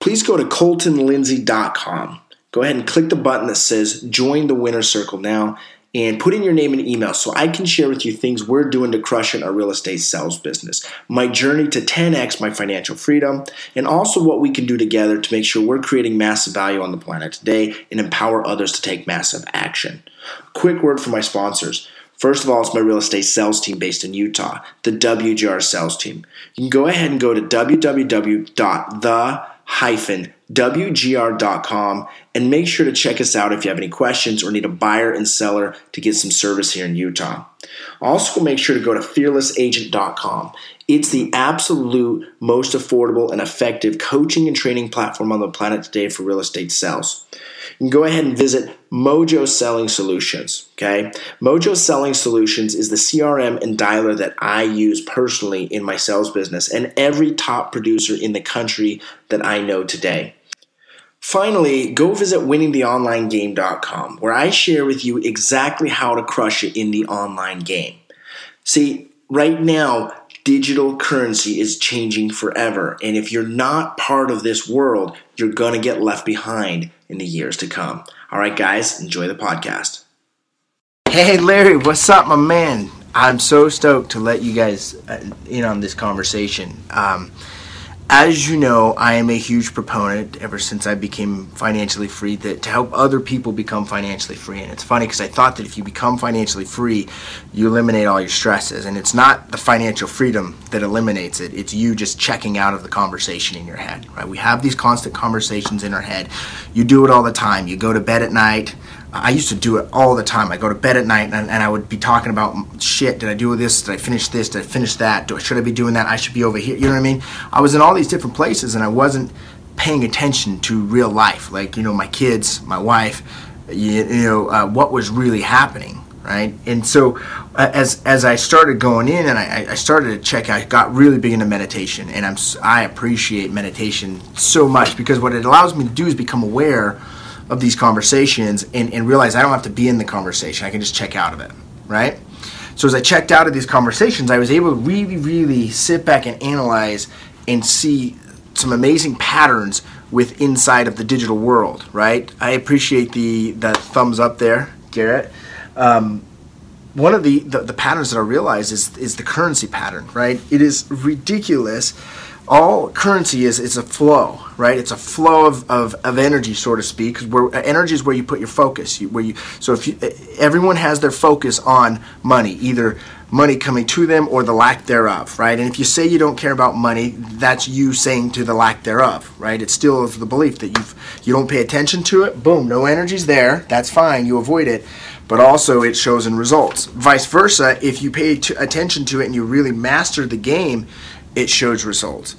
please go to coltonlindsay.com. Go ahead and click the button that says Join the Winner Circle now and put in your name and email so I can share with you things we're doing to crush in our real estate sales business, my journey to 10x my financial freedom, and also what we can do together to make sure we're creating massive value on the planet today and empower others to take massive action. Quick word from my sponsors. First of all, it's my real estate sales team based in Utah, the WGR sales team. You can go ahead and go to www.the wgr.com and make sure to check us out if you have any questions or need a buyer and seller to get some service here in Utah. Also, make sure to go to fearlessagent.com. It's the absolute most affordable and effective coaching and training platform on the planet today for real estate sales. You can go ahead and visit Mojo Selling Solutions. Okay, Mojo Selling Solutions is the CRM and dialer that I use personally in my sales business and every top producer in the country that I know today. Finally, go visit winningtheonlinegame.com where I share with you exactly how to crush it in the online game. See, right now, digital currency is changing forever, and if you're not part of this world, you're going to get left behind in the years to come. All right, guys, enjoy the podcast. Hey, Larry, what's up, my man? I'm so stoked to let you guys uh, in on this conversation. Um, as you know, I am a huge proponent ever since I became financially free that to help other people become financially free. And it's funny because I thought that if you become financially free, you eliminate all your stresses. And it's not the financial freedom that eliminates it. It's you just checking out of the conversation in your head. Right? We have these constant conversations in our head. You do it all the time. You go to bed at night. I used to do it all the time. I go to bed at night and, and, I would be talking about shit. Did I do this? Did I finish this? Did I finish that? Do, should I be doing that? I should be over here. You know what I mean? I was in all these different places and I wasn't paying attention to real life. Like, you know, my kids, my wife, you, you know, uh, what was really happening, right? And so uh, as, as I started going in and I, I started to check, I got really big into meditation and I'm, I appreciate meditation so much because what it allows me to do is become aware of these conversations and, and realize I don't have to be in the conversation. I can just check out of it, right? So as I checked out of these conversations, I was able to really, really sit back and analyze and see some amazing patterns with inside of the digital world, right? I appreciate the the thumbs up there, Garrett. Um, one of the, the, the patterns that I realize is is the currency pattern, right? It is ridiculous all currency is is a flow, right? It's a flow of, of, of energy, so to speak. Where uh, energy is where you put your focus. You, where you so if you, everyone has their focus on money, either money coming to them or the lack thereof, right? And if you say you don't care about money, that's you saying to the lack thereof, right? It's still the belief that you you don't pay attention to it. Boom, no energy's there. That's fine. You avoid it. But also, it shows in results. Vice versa, if you pay t- attention to it and you really master the game, it shows results.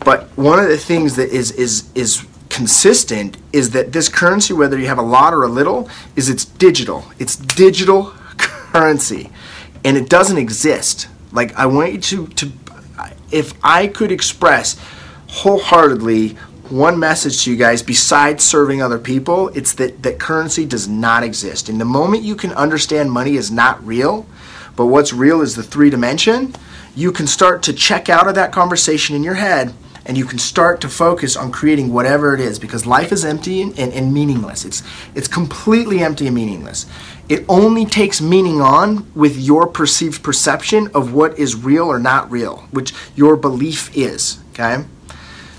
But one of the things that is is is consistent is that this currency, whether you have a lot or a little, is it's digital. It's digital currency, and it doesn't exist. Like I want you to to, if I could express wholeheartedly one message to you guys besides serving other people it's that that currency does not exist and the moment you can understand money is not real but what's real is the three dimension you can start to check out of that conversation in your head and you can start to focus on creating whatever it is because life is empty and, and, meaningless. It's, it's completely empty and meaningless. It only takes meaning on with your perceived perception of what is real or not real, which your belief is. Okay?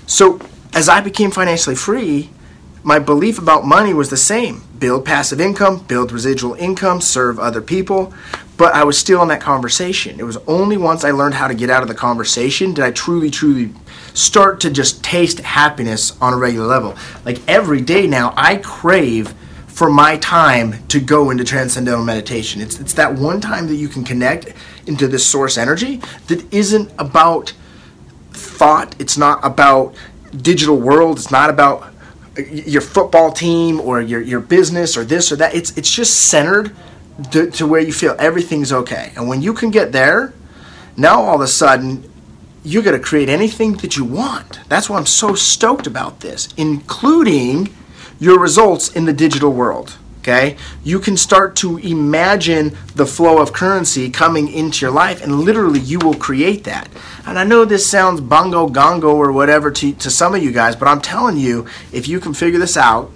So as I became financially free, my belief about money was the same build passive income, build residual income, serve other people. But I was still in that conversation. It was only once I learned how to get out of the conversation did I truly, truly start to just taste happiness on a regular level. Like every day now, I crave for my time to go into transcendental meditation. It's, it's that one time that you can connect into this source energy that isn't about thought, it's not about digital world, it's not about your football team or your, your business or this or that. It's, it's just centered to, to where you feel everything's okay. And when you can get there, now all of a sudden you're to create anything that you want. That's why I'm so stoked about this, including your results in the digital world. Okay? You can start to imagine the flow of currency coming into your life, and literally you will create that. And I know this sounds bongo gongo or whatever to, to some of you guys, but I'm telling you, if you can figure this out,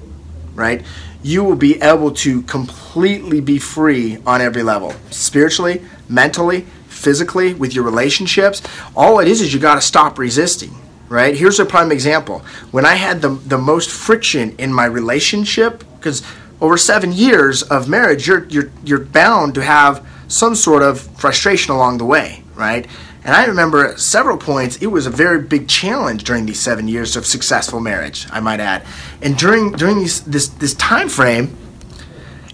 right, you will be able to completely be free on every level spiritually, mentally, physically, with your relationships. All it is is you got to stop resisting right? Here's a prime example. When I had the, the most friction in my relationship, because over seven years of marriage, you're, you're, you're bound to have some sort of frustration along the way, right? And I remember at several points, it was a very big challenge during these seven years of successful marriage, I might add. And during, during these, this, this time frame,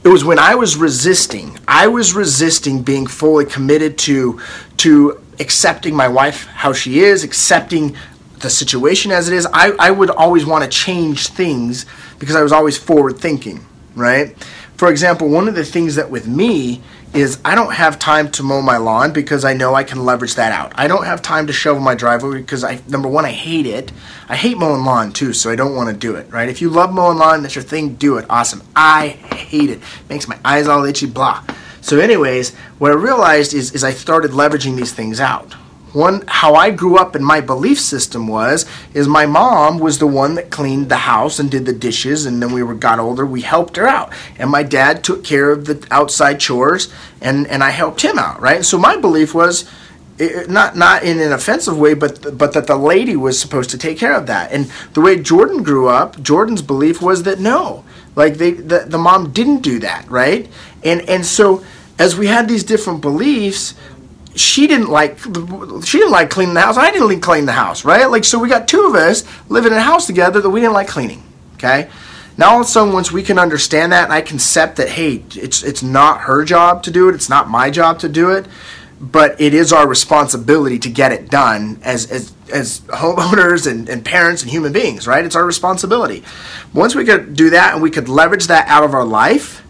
it was when I was resisting. I was resisting being fully committed to, to accepting my wife how she is, accepting the situation as it is, I, I would always want to change things because I was always forward thinking, right? For example, one of the things that with me is I don't have time to mow my lawn because I know I can leverage that out. I don't have time to shovel my driveway because I number one I hate it. I hate mowing lawn too, so I don't want to do it. Right? If you love mowing lawn, that's your thing. Do it. Awesome. I hate it. Makes my eyes all itchy. Blah. So, anyways, what I realized is is I started leveraging these things out one how I grew up in my belief system was is my mom was the one that cleaned the house and did the dishes and then we were got older we helped her out. And my dad took care of the outside chores and and I helped him out right? So my belief was it, not not in an offensive way but but that the lady was supposed to take care of that. And the way Jordan grew up Jordan's belief was that no like they the, the mom didn't do that right? And and so as we had these different beliefs she didn't like she didn't like cleaning the house. I didn't like clean the house, right? Like so, we got two of us living in a house together that we didn't like cleaning. Okay. Now all of a sudden, once we can understand that and I can accept that, hey, it's it's not her job to do it. It's not my job to do it, but it is our responsibility to get it done as as as homeowners and, and parents and human beings, right? It's our responsibility. Once we could do that and we could leverage that out of our life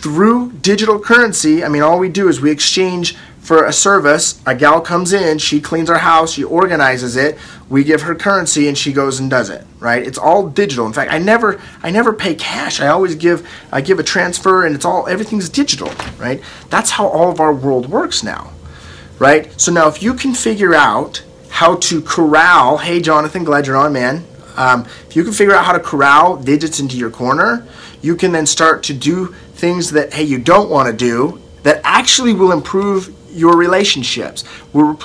through digital currency, I mean, all we do is we exchange for a service. A gal comes in, she cleans our house, she organizes it. We give her currency, and she goes and does it. Right? It's all digital. In fact, I never, I never pay cash. I always give, I give a transfer, and it's all, everything's digital. Right? That's how all of our world works now. Right? So now, if you can figure out how to corral, hey Jonathan, glad you're on, man. Um, if you can figure out how to corral digits into your corner, you can then start to do things that hey you don't want to do that actually will improve your relationships will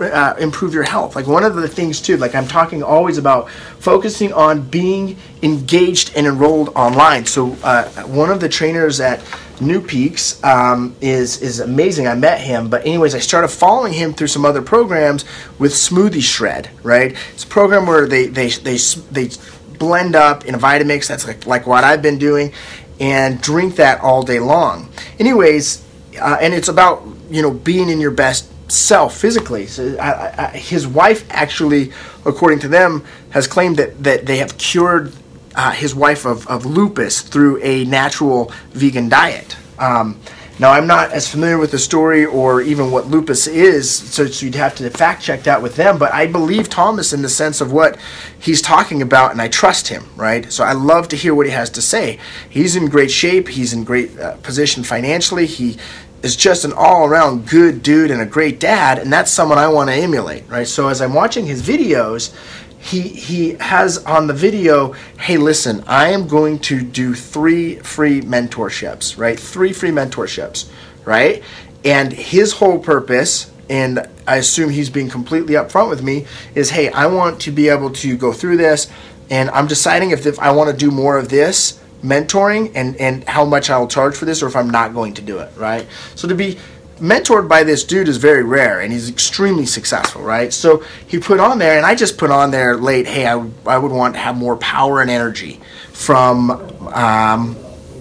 uh, improve your health. Like one of the things too like i'm talking always about focusing on being engaged and enrolled online. So uh, one of the trainers at new peaks um, is is amazing. I met him but anyways i started following him through some other programs with smoothie shred right? It's a program where they they they, they blend up in a vitamix. That's like, like what i've been doing and drink that all day long. Anyways uh, and it's about you know being in your best self physically. So I, I, his wife actually, according to them, has claimed that that they have cured uh, his wife of, of lupus through a natural vegan diet. Um, now, I'm not as familiar with the story or even what lupus is, so you'd have to fact check that with them. But I believe Thomas in the sense of what he's talking about, and I trust him, right? So I love to hear what he has to say. He's in great shape, he's in great uh, position financially, he is just an all around good dude and a great dad, and that's someone I want to emulate, right? So as I'm watching his videos, he he has on the video, hey, listen, I am going to do three free mentorships, right? Three free mentorships, right? And his whole purpose, and I assume he's being completely upfront with me, is hey, I want to be able to go through this, and I'm deciding if, if I want to do more of this mentoring and and how much I'll charge for this or if I'm not going to do it, right? So to be mentored by this dude is very rare and he's extremely successful, right? So he put on there and I just put on there late, hey, I, I would want to have more power and energy from um,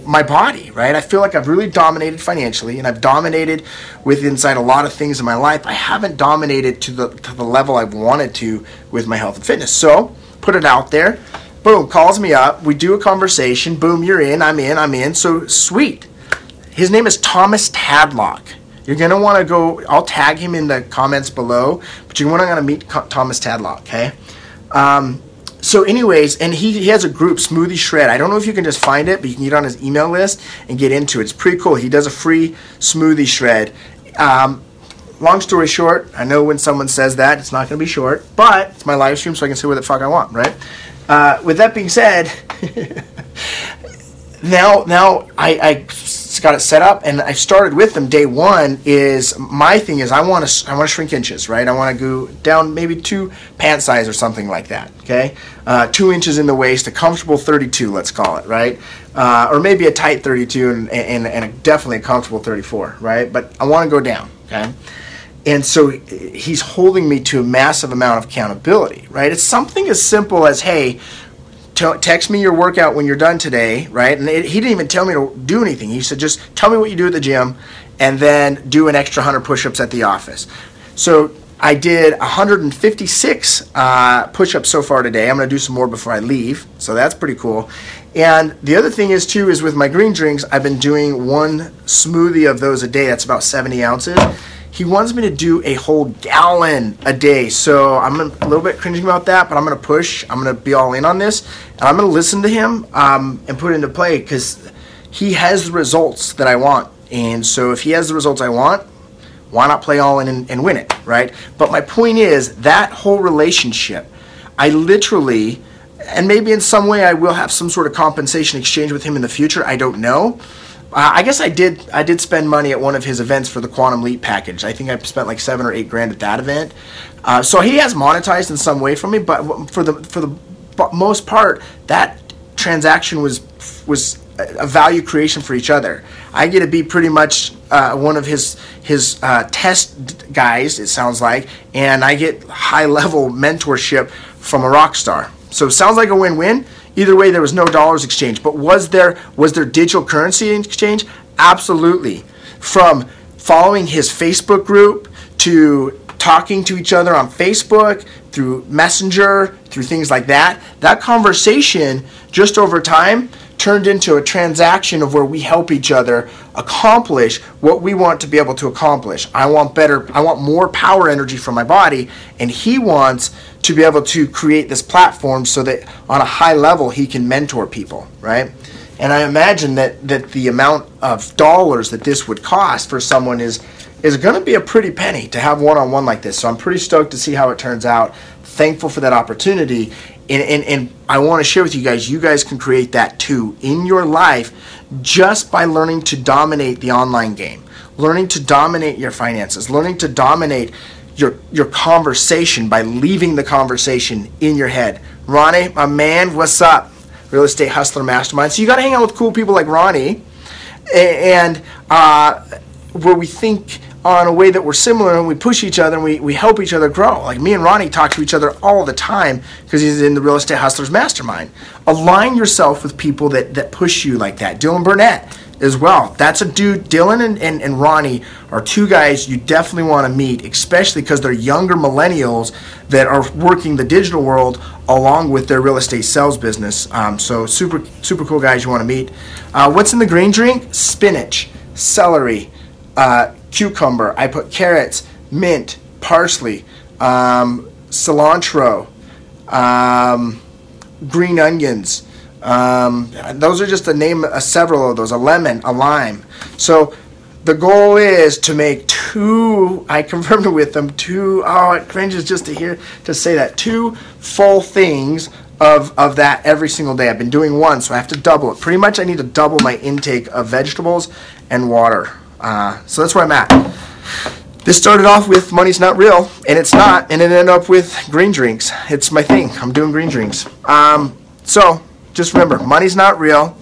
my body, right? I feel like I've really dominated financially and I've dominated with inside a lot of things in my life. I haven't dominated to the to the level I've wanted to with my health and fitness. So put it out there Boom, calls me up. We do a conversation. Boom, you're in. I'm in. I'm in. So sweet. His name is Thomas Tadlock. You're gonna want to go. I'll tag him in the comments below, but you're want to meet Thomas Tadlock. Okay. Um, so anyways, and he, he has a group, Smoothie Shred. I don't know if you can just find it, but you can get on his email list and get into it. It's pretty cool. He does a free smoothie shred. Um, long story short, I know when someone says that, it's not going to be short, but it's my live stream, so I can say what the fuck I want, right? Uh, with that being said, now now I, I got it set up and I started with them. Day one is my thing is I want to I want to shrink inches right? I want to go down maybe two pant size or something like that okay? Uh, two inches in the waist a comfortable 32 let's call it right? Uh, or maybe a tight 32 and, and, and a, definitely a comfortable 34 right? But I want to go down okay and so he's holding me to a massive amount of accountability right it's something as simple as hey text me your workout when you're done today, right? And it, he didn't even tell me to do anything. He said, just tell me what you do at the gym and then do an extra 100 push ups at the office. So I did 156 uh, push ups so far today. I'm going to do some more before I leave. So that's pretty cool. And the other thing is, too, is with my green drinks, I've been doing one smoothie of those a day. That's about 70 ounces he wants me to do a whole gallon a day. So I'm a little bit cringing about that, but I'm going to push. I'm going to be all in on this, and I'm going to listen to him um, and put it into play because he has the results that I want. And so if he has the results I want, why not play all in and, and win it, right? But my point is that whole relationship, I literally, and maybe in some way I will have some sort of compensation exchange with him in the future. I don't know I guess I did. I did spend money at one of his events for the Quantum Leap package. I think I spent like seven or eight grand at that event. Uh, so he has monetized in some way for me, but for the for the most part, that transaction was was a value creation for each other. I get to be pretty much uh, one of his his uh, test guys. It sounds like, and I get high level mentorship from a rock star. So it sounds like a win win. Either way, there was no dollars exchange. But was there was there digital currency exchange? Absolutely. From following his Facebook group to talking to each other on Facebook, through Messenger, through things like that, that conversation just over time turned into a transaction of where we help each other accomplish what we want to be able to accomplish. I want better, I want more power energy from my body, and he wants to be able to create this platform so that on a high level he can mentor people, right? And I imagine that that the amount of dollars that this would cost for someone is is going to be a pretty penny to have one on one like this. So I'm pretty stoked to see how it turns out. Thankful for that opportunity and, and, and I want to share with you guys, you guys can create that too in your life just by learning to dominate the online game, learning to dominate your finances, learning to dominate your, your conversation by leaving the conversation in your head. Ronnie, my man, what's up? Real Estate Hustler Mastermind. So you got to hang out with cool people like Ronnie and uh, where we think on a way that we're similar and we push each other and we, we help each other grow. Like me and Ronnie talk to each other all the time because he's in the Real Estate Hustlers Mastermind. Align yourself with people that, that push you like that. Dylan Burnett as well. That's a dude, Dylan and, and, and Ronnie are two guys you definitely want to meet, especially because they're younger millennials that are working the digital world along with their real estate sales business. Um, so super, super cool guys you want to meet. Uh, what's in the green drink? Spinach, celery, uh, cucumber. I put carrots, mint, parsley, um, cilantro, um, green onions. Um, those are just to name a several of those. A lemon, a lime. So the goal is to make two. I confirmed with them two. Oh, it cringes just to hear to say that two full things of of that every single day. I've been doing one, so I have to double it. Pretty much, I need to double my intake of vegetables and water. Uh, so that's where I'm at. This started off with money's not real, and it's not, and it ended up with green drinks. It's my thing. I'm doing green drinks. Um, so just remember, money's not real.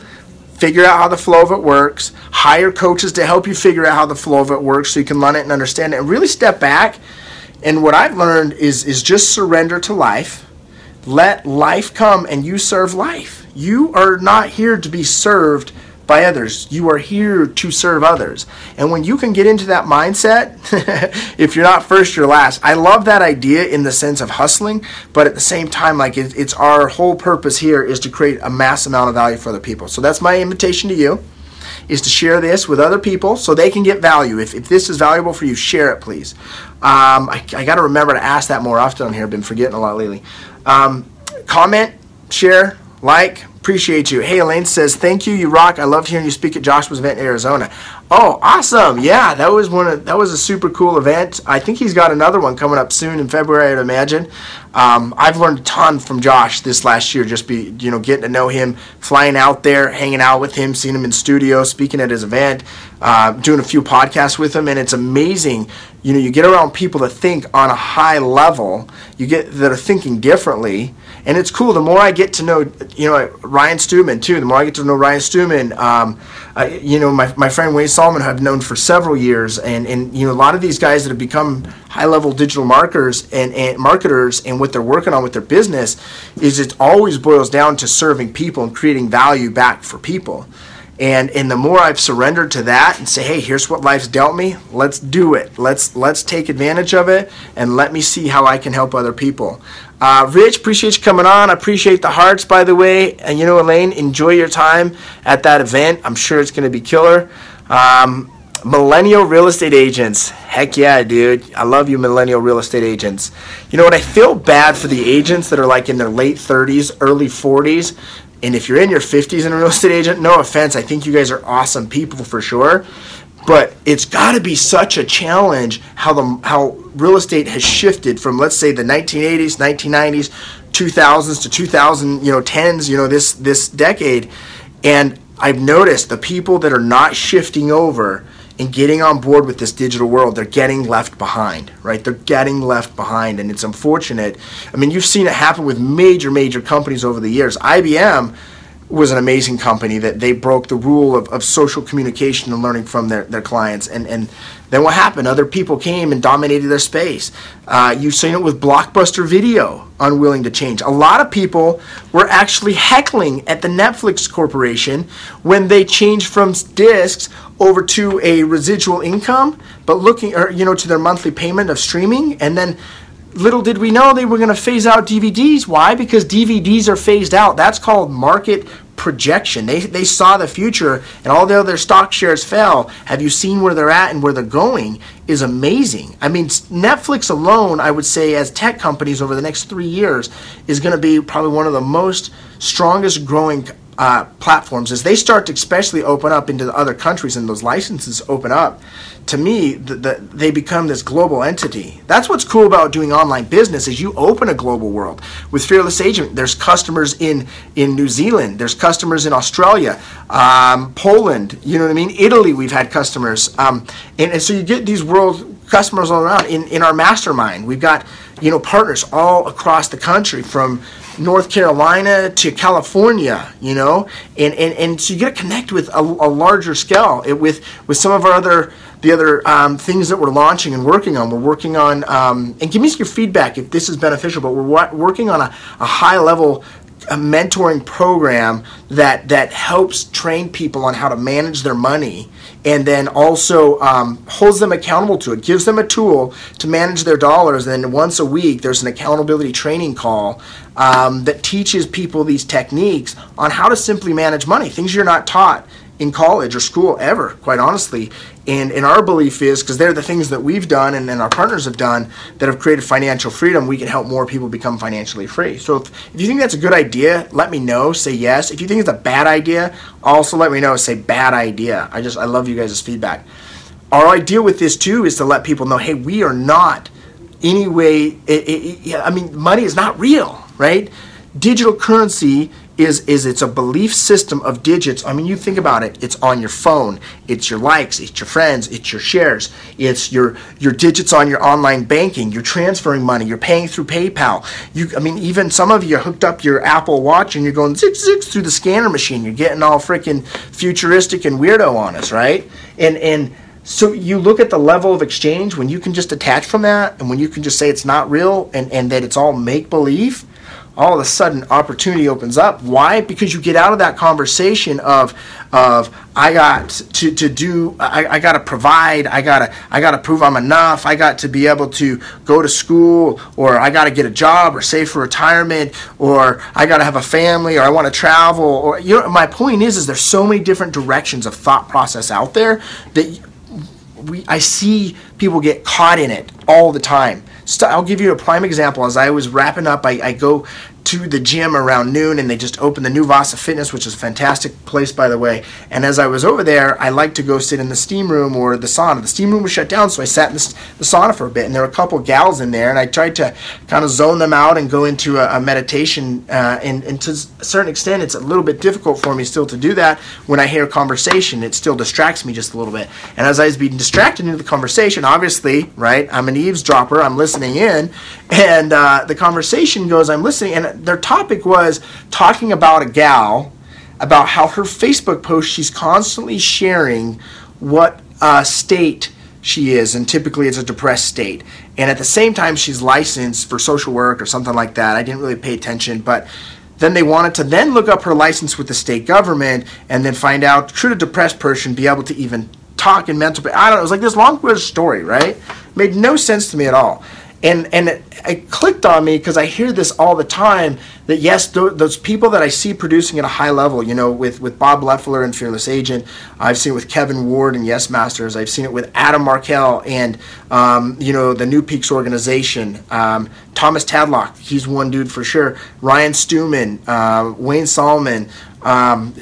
Figure out how the flow of it works. Hire coaches to help you figure out how the flow of it works so you can learn it and understand it. And really step back. And what I've learned is is just surrender to life. Let life come and you serve life. You are not here to be served by others. You are here to serve others. And when you can get into that mindset, if you're not first, you're last. I love that idea in the sense of hustling, but at the same time, like it, it's our whole purpose here is to create a mass amount of value for other people. So that's my invitation to you is to share this with other people so they can get value. If, if this is valuable for you, share it, please. Um, I, I got to remember to ask that more often on here. I've been forgetting a lot lately. Um, comment, share, like. Appreciate you. Hey, Elaine says, thank you. You rock. I loved hearing you speak at Joshua's event in Arizona. Oh, awesome. Yeah, that was one of, that was a super cool event. I think he's got another one coming up soon in February, I'd imagine. Um, I've learned a ton from Josh this last year, just be, you know, getting to know him, flying out there, hanging out with him, seeing him in studio, speaking at his event, uh, doing a few podcasts with him. And it's amazing. You know, you get around people that think on a high level, you get that are thinking differently and it's cool. The more I get to know, you know, Ryan Stewman too. The more I get to know Ryan Stewman, um, you know, my, my friend Wayne Solomon I've known for several years, and and you know, a lot of these guys that have become high level digital marketers and, and marketers, and what they're working on with their business is it always boils down to serving people and creating value back for people. And and the more I've surrendered to that and say, hey, here's what life's dealt me. Let's do it. Let's let's take advantage of it and let me see how I can help other people. Uh, Rich, appreciate you coming on. I appreciate the hearts, by the way. And you know, Elaine, enjoy your time at that event. I'm sure it's going to be killer. Um, millennial real estate agents. Heck yeah, dude. I love you, millennial real estate agents. You know what? I feel bad for the agents that are like in their late 30s, early 40s. And if you're in your 50s and a real estate agent, no offense, I think you guys are awesome people for sure but it's got to be such a challenge how the how real estate has shifted from let's say the 1980s 1990s 2000s to 2000 you know 10s you know this this decade. And i've noticed the people that are not shifting over and getting on board with this digital world they're getting left behind right? They're getting left behind and it's unfortunate. I mean you've seen it happen with major major companies over the years. Ibm was an amazing company that they broke the rule of, of social communication and learning from their, their clients. And, and then what happened? Other people came and dominated their space. Uh, you've seen it with Blockbuster Video, unwilling to change. A lot of people were actually heckling at the Netflix Corporation when they changed from discs over to a residual income, but looking, or, you know, to their monthly payment of streaming. And then little did we know they were going to phase out DVDs. Why? Because DVDs are phased out. That's called market projection. They, they saw the future and although their stock shares fell, have you seen where they're at and where they're going is amazing. I mean, Netflix alone, I would say, as tech companies over the next three years, is going to be probably one of the most strongest growing uh, platforms as they start to especially open up into the other countries and those licenses open up to me the, the, they become this global entity. That's what's cool about doing online business is you open a global world. With fearless agent there's customers in in new zealand there's customers in australia um, poland you know what i mean? Italy we've had customers. Um, and, and so you get these world customers all around. In, in our mastermind we've got you know partners all across the country from North Carolina to California, you know, and, and, and so you get to connect with a, a larger scale it, with with some of our other the other um, things that we're launching and working on. We're working on um, and give me your feedback if this is beneficial. But we're working on a, a high level a mentoring program that that helps train people on how to manage their money and then also um, holds them accountable to it gives them a tool to manage their dollars and then once a week there's an accountability training call um, that teaches people these techniques on how to simply manage money things you're not taught in college or school ever, quite honestly. And, and our belief is because they're the things that we've done and, and our partners have done that have created financial freedom, we can help more people become financially free. So if, if you think that's a good idea, let me know. Say yes. If you think it's a bad idea, also let me know. Say bad idea. I just I love you guys' feedback. Our idea with this too is to let people know, hey, we are not any way. It, it, I mean, money is not real, right? Digital currency is is it's a belief system of digits. I mean, you think about it. It's on your phone. It's your likes. It's your friends. It's your shares. It's your your digits on your online banking. You're transferring money. You're paying through PayPal. You, I mean, even some of you hooked up your Apple Watch and you're going zig zig through the scanner machine. You're getting all freaking futuristic and weirdo on us, right? And and so you look at the level of exchange when you can just detach from that and when you can just say it's not real and, and that it's all make believe all of a sudden opportunity opens up. Why? Because you get out of that conversation of of I got to, to do I, I gotta provide, I gotta I gotta prove I'm enough, I got to be able to go to school or I gotta get a job or save for retirement or I gotta have a family or I want to travel or you know my point is is there's so many different directions of thought process out there that we I see people get caught in it all the time. I'll give you a prime example. As I was wrapping up, I, I go to the gym around noon and they just opened the new Vasa Fitness, which is a fantastic place, by the way. And as I was over there, I like to go sit in the steam room or the sauna. The steam room was shut down, so I sat in the, the sauna for a bit. And there were a couple gals in there, and I tried to kind of zone them out and go into a, a meditation. Uh, and, and to a certain extent, it's a little bit difficult for me still to do that when I hear conversation. It still distracts me just a little bit. And as I was being distracted into the conversation, obviously, right, I'm an eavesdropper, I'm listening in, and uh, the conversation goes, I'm listening, and their topic was talking about a gal, about how her Facebook post, she's constantly sharing what uh, state she is, and typically it's a depressed state. And at the same time, she's licensed for social work or something like that. I didn't really pay attention, but then they wanted to then look up her license with the state government and then find out should a depressed person be able to even talk in mental I don't know. It was like this long story, right? Made no sense to me at all and and it, it, clicked on me because I hear this all the time that yes, th- those people that I see producing at a high level, you know, with with Bob Leffler and Fearless Agent, I've seen it with Kevin Ward and Yes Masters, I've seen it with Adam Markel and um, you know the New Peaks organization, um, Thomas Tadlock, he's one dude for sure, Ryan Stewman, uh, Wayne Solomon. Um,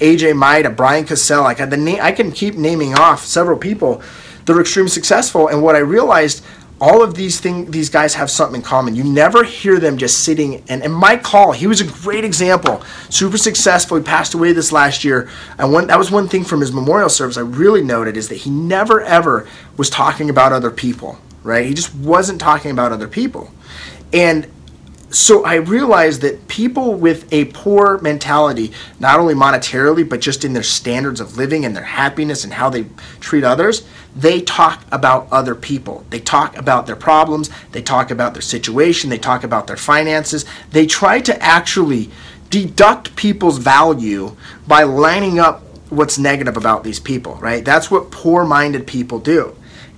AJ Maida, Brian Cassell, like the na- I can keep naming off several people that are extremely successful. And what I realized all of these things these guys have something in common. You never hear them just sitting and, and mike hall he was a great example. Super successful. He passed away this last year. And one, that was one thing from his memorial service i really noted is that he never ever was talking about other people right? He just wasn't talking about other people. And so I realized that people with a poor mentality, not only monetarily, but just in their standards of living and their happiness and how they treat others, they talk about other people. They talk about their problems, they talk about their situation, they talk about their finances. They try to actually deduct people's value by lining up what's negative about these people, right? That's what poor minded people do.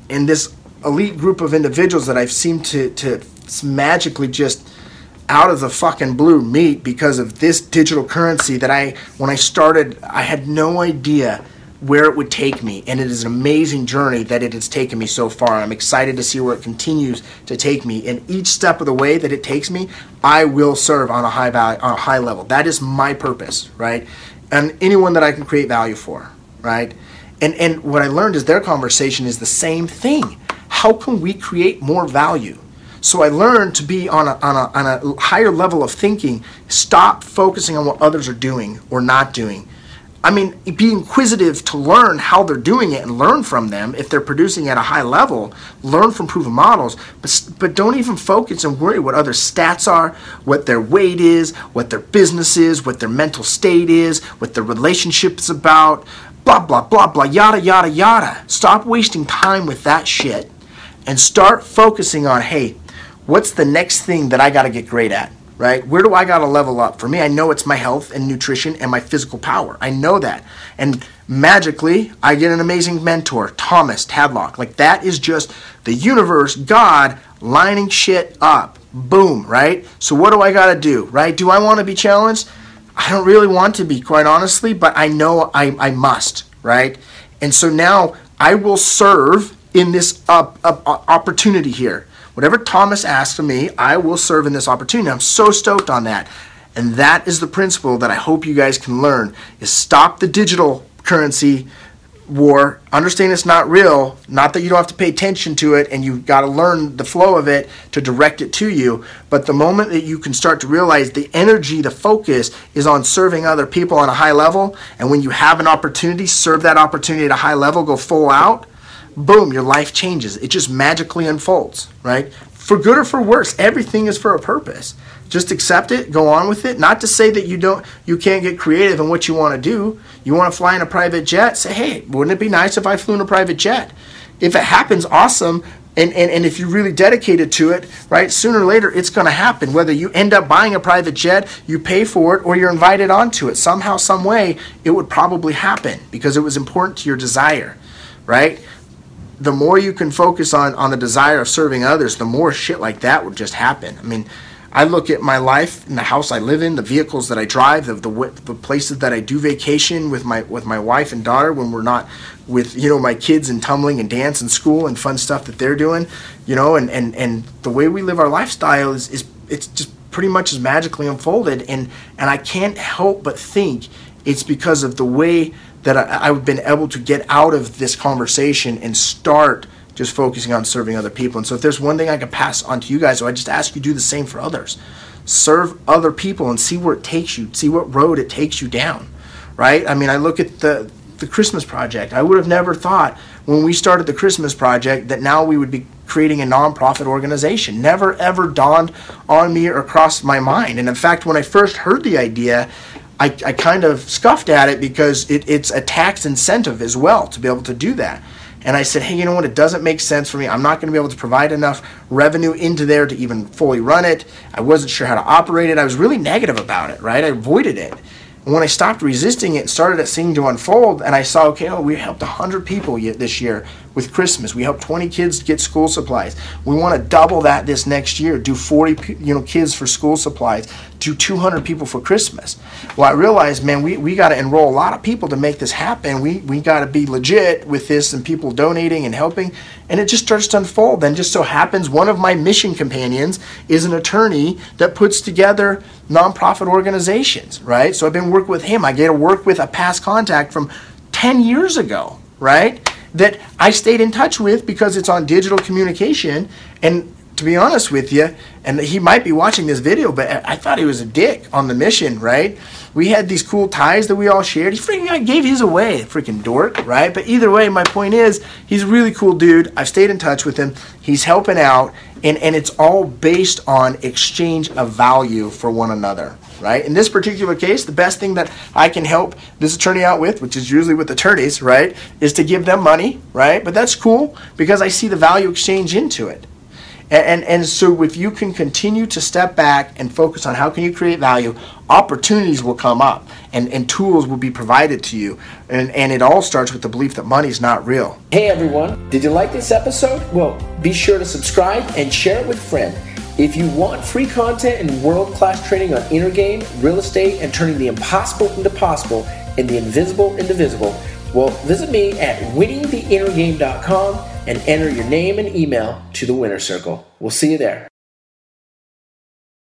And this elite group of individuals that I've seemed to, to magically just out of the fucking blue meet because of this digital currency that I, when I started, I had no idea where it would take me. And it is an amazing journey that it has taken me so far. I'm excited to see where it continues to take me. And each step of the way that it takes me, I will serve on a high value, on a high level. That is my purpose, right? And anyone that I can create value for, right? And and what I learned is their conversation is the same thing. How can we create more value? So I learned to be on a, on a, on a higher level of thinking. Stop focusing on what others are doing or not doing I mean, be inquisitive to learn how they're doing it and learn from them if they're producing at a high level. Learn from proven models, but but don't even focus and worry what other stats are, what their weight is, what their business is, what their mental state is, what their relationship is about. Blah blah blah blah yada yada yada. Stop wasting time with that shit, and start focusing on hey, what's the next thing that I got to get great at? right? Where do I got to level up? For me, I know it's my health and nutrition and my physical power. I know that. And magically, I get an amazing mentor, Thomas Tadlock. Like that is just the universe, God lining shit up. Boom, right? So what do I got to do, right? Do I want to be challenged? I don't really want to be, quite honestly, but I know I, I must, right? And so now I will serve in this uh, opportunity here. Whatever Thomas asks of me, I will serve in this opportunity. I'm so stoked on that. And that is the principle that I hope you guys can learn is stop the digital currency war. Understand it's not real. Not that you don't have to pay attention to it and you've got to learn the flow of it to direct it to you. But the moment that you can start to realize the energy, the focus is on serving other people on a high level, and when you have an opportunity, serve that opportunity at a high level, go full out, boom, your life changes. It just magically unfolds, right? For good or for worse, everything is for a purpose. Just accept it, go on with it. Not to say that you don't you can't get creative in what you want to do. You want to fly in a private jet, say, "Hey, wouldn't it be nice if I flew in a private jet?" If it happens, awesome. And, and, and if you're really dedicated to it, right, sooner or later it's going to happen. Whether you end up buying a private jet, you pay for it, or you're invited onto it, somehow, some way, it would probably happen because it was important to your desire, right? The more you can focus on on the desire of serving others, the more shit like that would just happen. I mean, I look at my life and the house I live in, the vehicles that I drive, the, the the places that I do vacation with my with my wife and daughter when we're not with you know my kids and tumbling and dance and school and fun stuff that they're doing, you know, and and and the way we live our lifestyle is is it's just pretty much has magically unfolded. And, and I can't help but think it's because of the way that I, I've been able to get out of this conversation and start just focusing on serving other people. And so, if there's one thing I can pass on to you guys, I just ask you do the same for others. Serve other people and see where it takes you, see what road it takes you down, right? I mean, I look at the the Christmas project. I would have never thought when we started the Christmas project that now we would be creating a nonprofit organization. Never ever dawned on me or crossed my mind. And in fact, when I first heard the idea, I, I kind of scuffed at it because it, it's a tax incentive as well to be able to do that. And I said, hey, you know what? It doesn't make sense for me. I'm not going to be able to provide enough revenue into there to even fully run it. I wasn't sure how to operate it. I was really negative about it, right? I avoided it. And when I stopped resisting it and started it seeing to unfold, and I saw, okay, oh, we helped 100 people this year with Christmas. We help 20 kids get school supplies. We want to double that this next year. Do 40 you know kids for school supplies. Do 200 people for Christmas. Well, I realized, man, we, we got to enroll a lot of people to make this happen. We we got to be legit with this and people donating and helping. And it just starts to unfold. Then just so happens one of my mission companions is an attorney that puts together nonprofit organizations, right? So I've been working with him. I get to work with a past contact from 10 years ago, right? That I stayed in touch with because it's on digital communication. And to be honest with you, and he might be watching this video, but I thought he was a dick on the mission, right? We had these cool ties that we all shared. He freaking gave his away, freaking dork, right? But either way, my point is, he's a really cool dude. I've stayed in touch with him. He's helping out, and, and it's all based on exchange of value for one another right? In this particular case, the best thing that I can help this attorney out with, which is usually with attorneys, right, is to give them money, right? But that's cool because I see the value exchange into it. And, and, and so if you can continue to step back and focus on how can you create value, opportunities will come up and, and tools will be provided to you. And, and it all starts with the belief that money is not real. Hey everyone, did you like this episode? Well, be sure to subscribe and share it with a friend. If you want free content and world class training on inner game, real estate, and turning the impossible into possible and the invisible into visible, well, visit me at winningtheinnergame.com and enter your name and email to the winner circle. We'll see you there.